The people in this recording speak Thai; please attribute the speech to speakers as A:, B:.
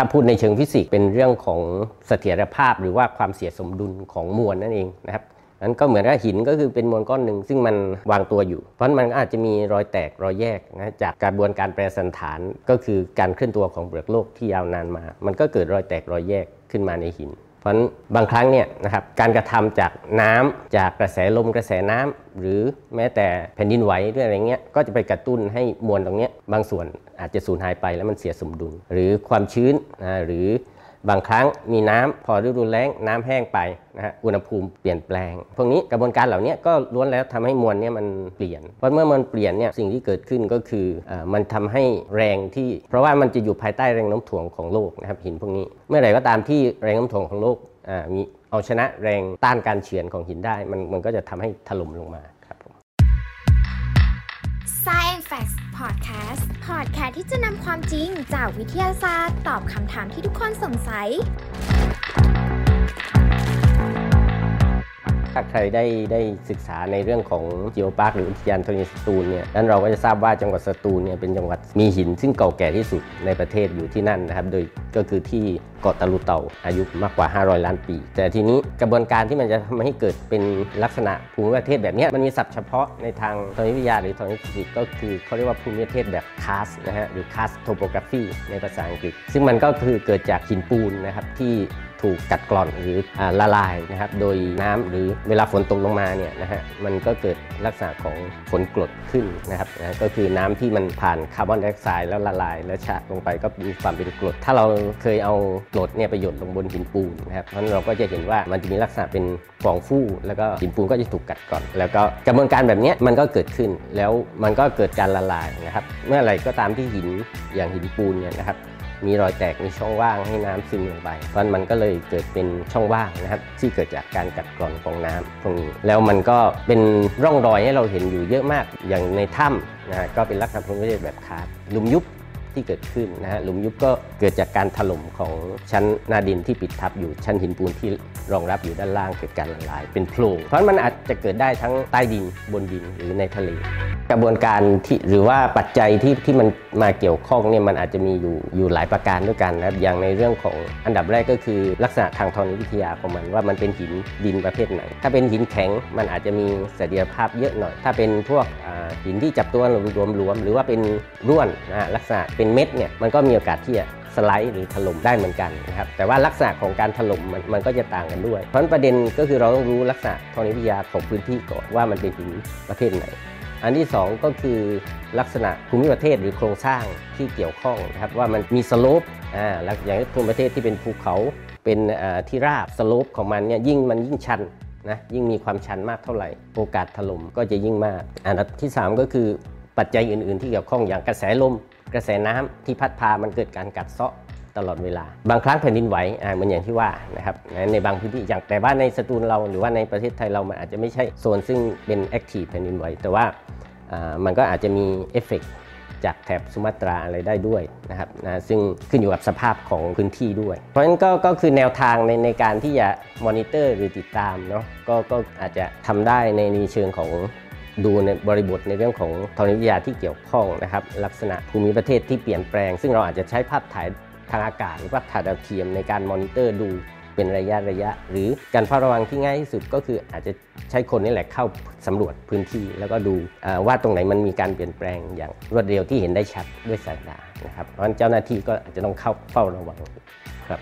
A: ถ้าพูดในเชิงฟิสิกส์เป็นเรื่องของเสถียรภาพหรือว่าความเสียสมดุลของมวลนั่นเองนะครับนั้นก็เหมือนกับหินก็คือเป็นมวลก้อนหนึ่งซึ่งมันวางตัวอยู่ เพราะมันอาจจะมีรอยแตกรอยแยกนะจากกระบวนการแปรสันฐานก็คือการเคลื่อนตัวของเปลือกโลกที่ยาวนานมา มันก็เกิดรอยแตกรอยแยกขึ้นมาในหิน ราะบางครั้งเนี่ยนะครับการกระทำจากน้ำจากกระแสลมกระแสน้ำหรือแม้แต่แผ่นดินไหวด้วยอะไรเงี้ยก็จะไปกระตุ้นให้มวลตรงนี้บางส่วนอาจจะสูญหายไปแล้วมันเสียสมดุล หรือความชื้นนะหรือ บางครั้งมีน้ำพอฤดูแล้งน้ำแห้งไปนะฮะอุณหภูมิเปลี่ยนแปลง พวกนี้กระบวนการเหล่านี้ก็ล้วนแล้วทำให้มวลเนี่ยมันเปลี่ยน เพราะเมื่อมันเปลี่ยนเนี่ยสิ่งที่เกิดขึ้นก็คืออมันทำให้แรงที่ เพราะว่ามันจะอยู่ภายใต้แรงโน้มถ่วงของโลกนะครับหินพวกนี้ เมื่อไหร่ก็ตามที่แรงโน้มถ่วงของโลกมีเอาชนะแรงต้านการเฉือนของหินได้ มันมันก็จะทำให้ถล่มลงมาครับผม
B: Science Facts Podcast พอดแคสต์ที่จะนำความจริงจากวิทยาศาสตร์ ตอบคำถามที่ทุกคนสงสัย
A: ถ้าใครได้ได้ศึกษาในเรื่องของ geopark หรืออุทยานธรณีสตูลเนี่ยนั้นเราก็จะทราบว่าจังหวัดสตูลเนี่ยเป็นจังหวัดมีหินซึ่งเก่าแก่ที่สุดในประเทศอยู่ที่นั่นนะครับ โดยก็คือที่เกาะตะรุเตาอายุมากกว่า 500 ล้านปี แต่ทีนี้กระบวนการที่มันจะทำให้เกิดเป็นลักษณะภูมิประเทศแบบนี้มันมีศัพท์เฉพาะในทางธรณีวิทยาหรือธรณีฟิสิกส์ก็คือเขาเรียกว่าภูมิประเทศแบบ karst นะฮะหรือ karst topography ในภาษาอังกฤษ ซึ่งมันก็คือเกิดจากหินปูนนะครับที่ถูกกัดกร่อนหรืออละลายนะครับโดยน้ำหรือเวลาฝนตกลงมาเนี่ยนะฮะมันก็เกิดลักษณะของฝนกรดขึ้นนะครับนะก็คือน้ำที่มันผ่านคาร์บอนไดออกไซด์แล้วละลาย แล้วชะลงไปก็มีความเป็นกรด ถ้าเราเคยเอากรดเนี่ยไปหยดลงบนหินปูนนะครับเพราะเราก็จะเห็นว่ามันจะมีลักษณะเป็นฟองฟูแล้วก็หินปูนก็จะถูกกัดกร่อน แล้วก็กระบวนการแบบนี้มันก็เกิดขึ้นแล้วมันก็เกิดการละลายนะครับ เมื่อไหร่ก็ตามที่หินอย่างหินปูนเนี่ยนะครับมีรอยแตกมีช่องว่างให้น้ำซึมลงไปเพราะมันก็เลยเกิดเป็นช่องว่างนะครับ ที่เกิดจากการกัดกร่อนของน้ำตรงนี้แล้วมันก็เป็นร่องรอยให้เราเห็นอยู่เยอะมากอย่างในถ้ำนะก็เป็นลักษณะภูมิประเทศแบบคาร์ดลุมยุบ ที่เกิดขึ้นนะฮะหลุมยุบก็เกิดจากการถล่มของชั้นหน้าดินที่ปิดทับอยู่ชั้นหินปูนที่รองรับอยู่ด้านล่างเกิดการละลาย เป็นโพรงเพราะมันอาจจะเกิดได้ทั้งใต้ดินบนดินหรือในทะเล กระบวนการที่หรือว่าปัจจัยที่ที่มันมาเกี่ยวข้องเนี่ยมันอาจจะมีอยู่อยู่หลายประการด้วยกันนะครับอย่างในเรื่องของอันดับแรกก็คือลักษณะทางธรณีวิทยาของมันว่ามันเป็นหินดินประเภทไหน ถ้าเป็นหินแข็งมันอาจจะมีเสถียรภาพเยอะหน่อย ถ้าเป็นพวกหินที่จับตัวรวมๆหรือว่าเป็นร่วนนะลักษณะเป็นเม็ดเนี่ยมันก็มีโอกาสที่จะสไลด์หรือถล่มได้เหมือนกันนะครับแต่ว่าลักษณะของการถล่มมันมันก็จะต่างกันด้วย เพราะประเด็นก็คือเราต้องรู้ลักษณะธรณีวิทยาของพื้นที่ก่อนว่ามันเป็นหินประเภทไหน อันที่ 2 ก็คือลักษณะภูมิประเทศหรือโครงสร้างที่เกี่ยวข้องนะครับว่ามันมี slope อ่าอย่างภูมิประเทศที่เป็นภูเขาเป็นที่ราบ slope ของมันเนี่ยยิ่งมันยิ่งชันนะยิ่งมีความชันมากเท่าไหร่ โอกาสถล่มก็จะยิ่งมาก อันที่ 3 ก็คือปัจจัยอื่น ๆ ที่เกี่ยวข้องอย่างกระแสลม กระแสน้ำที่พัดพามันเกิดการกัดเซาะตลอดเวลา บางครั้งแผ่นดินไหวอ่าเหมือนอย่างที่ว่านะครับในบางพื้นที่อย่างแต่ว่าในสตูลเราหรือว่าในประเทศไทยเรามันอาจจะไม่ใช่โซนซึ่งเป็นแอคทีฟแผ่นดินไหวแต่ว่ามันก็อาจจะมีเอฟเฟกจากแถบสุมาตราอะไรได้ด้วยนะครับนะซึ่งขึ้นอยู่กับสภาพของพื้นที่ด้วย เพราะฉะนั้นก็ก็คือแนวทางในในการที่จะมอนิเตอร์หรือติดตามเนาะก็ก็อาจจะทำได้ในในเชิงของ ดูในบริบทในเรื่องของธรณีวิทยาที่เกี่ยวข้องนะครับ ลักษณะภูมิประเทศที่เปลี่ยนแปลง ซึ่งเราอาจจะใช้ภาพถ่ายทางอากาศหรือว่าถ่ายดาวเทียมในการมอนิเตอร์ดูเป็นระยะระยะ หรือการเฝ้าระวังที่ง่ายที่สุดก็คืออาจจะใช้คนนี่แหละเข้าสำรวจพื้นที่ แล้วก็ดูว่าตรงไหนมันมีการเปลี่ยนแปลงอย่างรวดเร็วที่เห็นได้ชัดด้วยสายตานะครับเพราะฉะนั้นเจ้าหน้าที่ก็อาจจะต้องเข้าเฝ้าระวังครับ